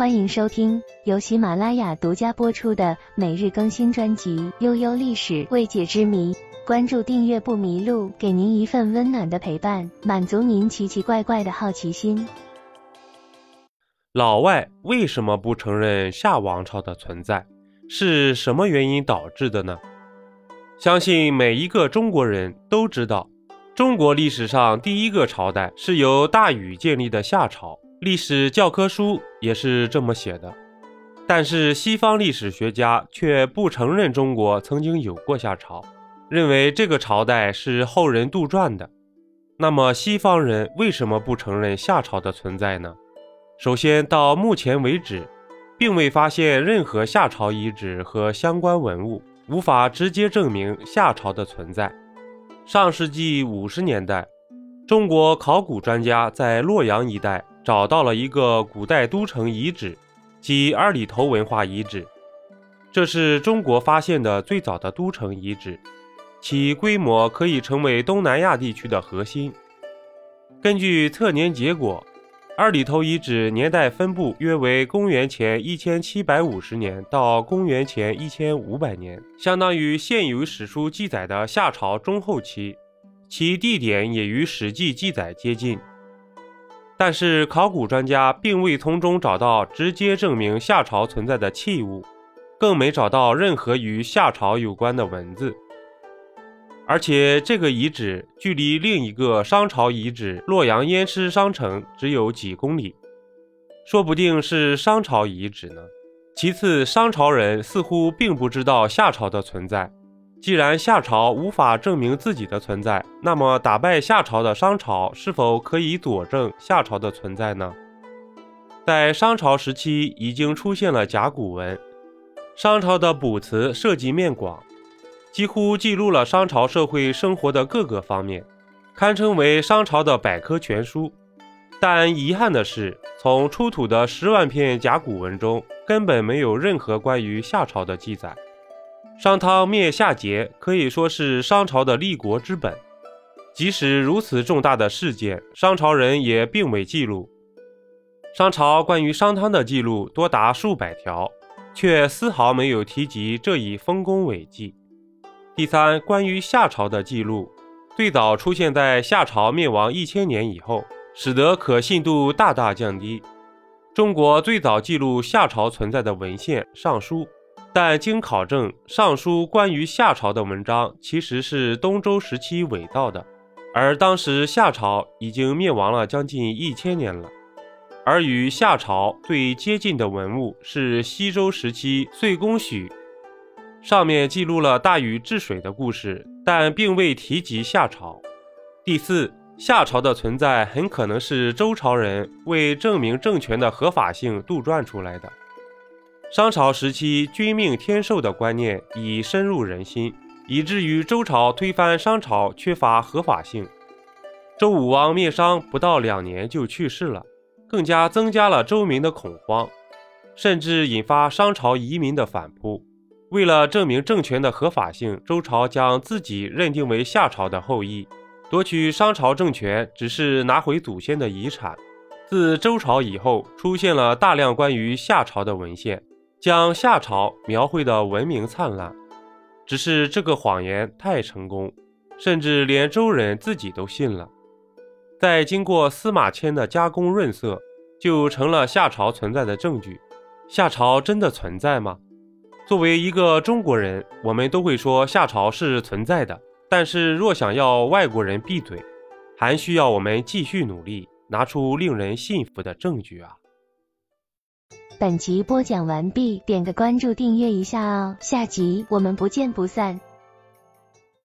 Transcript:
欢迎收听由喜马拉雅独家播出的每日更新专辑《悠悠历史未解之谜》。关注订阅不迷路，给您一份温暖的陪伴，满足您奇奇怪怪的好奇心。老外为什么不承认夏王朝的存在？是什么原因导致的呢？相信每一个中国人都知道，中国历史上第一个朝代是由大禹建立的夏朝，历史教科书也是这么写的。但是西方历史学家却不承认中国曾经有过夏朝，认为这个朝代是后人杜撰的。那么西方人为什么不承认夏朝的存在呢？首先，到目前为止。并未发现任何夏朝遗址和相关文物，无法直接证明夏朝的存在。上世纪五十年代，中国考古专家在洛阳一带找到了一个古代都城遗址，即二里头文化遗址。这是中国发现的最早的都城遗址，其规模可以成为东南亚地区的核心。根据测年结果。二里头遗址年代分布约为公元前一千七百五十年到公元前一千五百年，相当于现有史书记载的夏朝中后期，其地点也与《史记》记载接近。但是，考古专家并未从中找到直接证明夏朝存在的器物，更没找到任何与夏朝有关的文字。而且这个遗址距离另一个商朝遗址洛阳燕师商城只有几公里，说不定是商朝遗址呢。其次，商朝人似乎并不知道夏朝的存在。既然夏朝无法证明自己的存在，那么打败夏朝的商朝是否可以佐证夏朝的存在呢？在商朝时期已经出现了甲骨文，商朝的卜辞涉及面广。几乎记录了商朝社会生活的各个方面，堪称为商朝的百科全书。但遗憾的是，从出土的十万片甲骨文中，根本没有任何关于夏朝的记载。商汤灭夏桀可以说是商朝的立国之本。即使如此重大的事件，商朝人也并未记录。商朝关于商汤的记录多达数百条，却丝毫没有提及这一丰功伟绩。第三，关于夏朝的记录，最早出现在夏朝灭亡一千年以后，使得可信度大大降低。中国最早记录夏朝存在的文献《尚书》，但经考证，《尚书》关于夏朝的文章其实是东周时期伪造的，而当时夏朝已经灭亡了将近一千年了。而与夏朝最接近的文物是西周时期岁宫许。上面记录了大禹治水的故事，但并未提及夏朝。第四，夏朝的存在很可能是周朝人为证明政权的合法性杜撰出来的。商朝时期君命天授的观念已深入人心，以至于周朝推翻商朝缺乏合法性。周武王灭商不到两年就去世了，更加增加了周民的恐慌，甚至引发商朝移民的反扑。为了证明政权的合法性，周朝将自己认定为夏朝的后裔，夺取商朝政权只是拿回祖先的遗产。自周朝以后，出现了大量关于夏朝的文献，将夏朝描绘的文明灿烂。只是这个谎言太成功，甚至连周人自己都信了。在经过司马迁的加工润色，就成了夏朝存在的证据。夏朝真的存在吗？作为一个中国人，我们都会说夏朝是存在的。但是，若想要外国人闭嘴，还需要我们继续努力，拿出令人信服的证据啊！本集播讲完毕，点个关注，订阅一下哦，下集我们不见不散。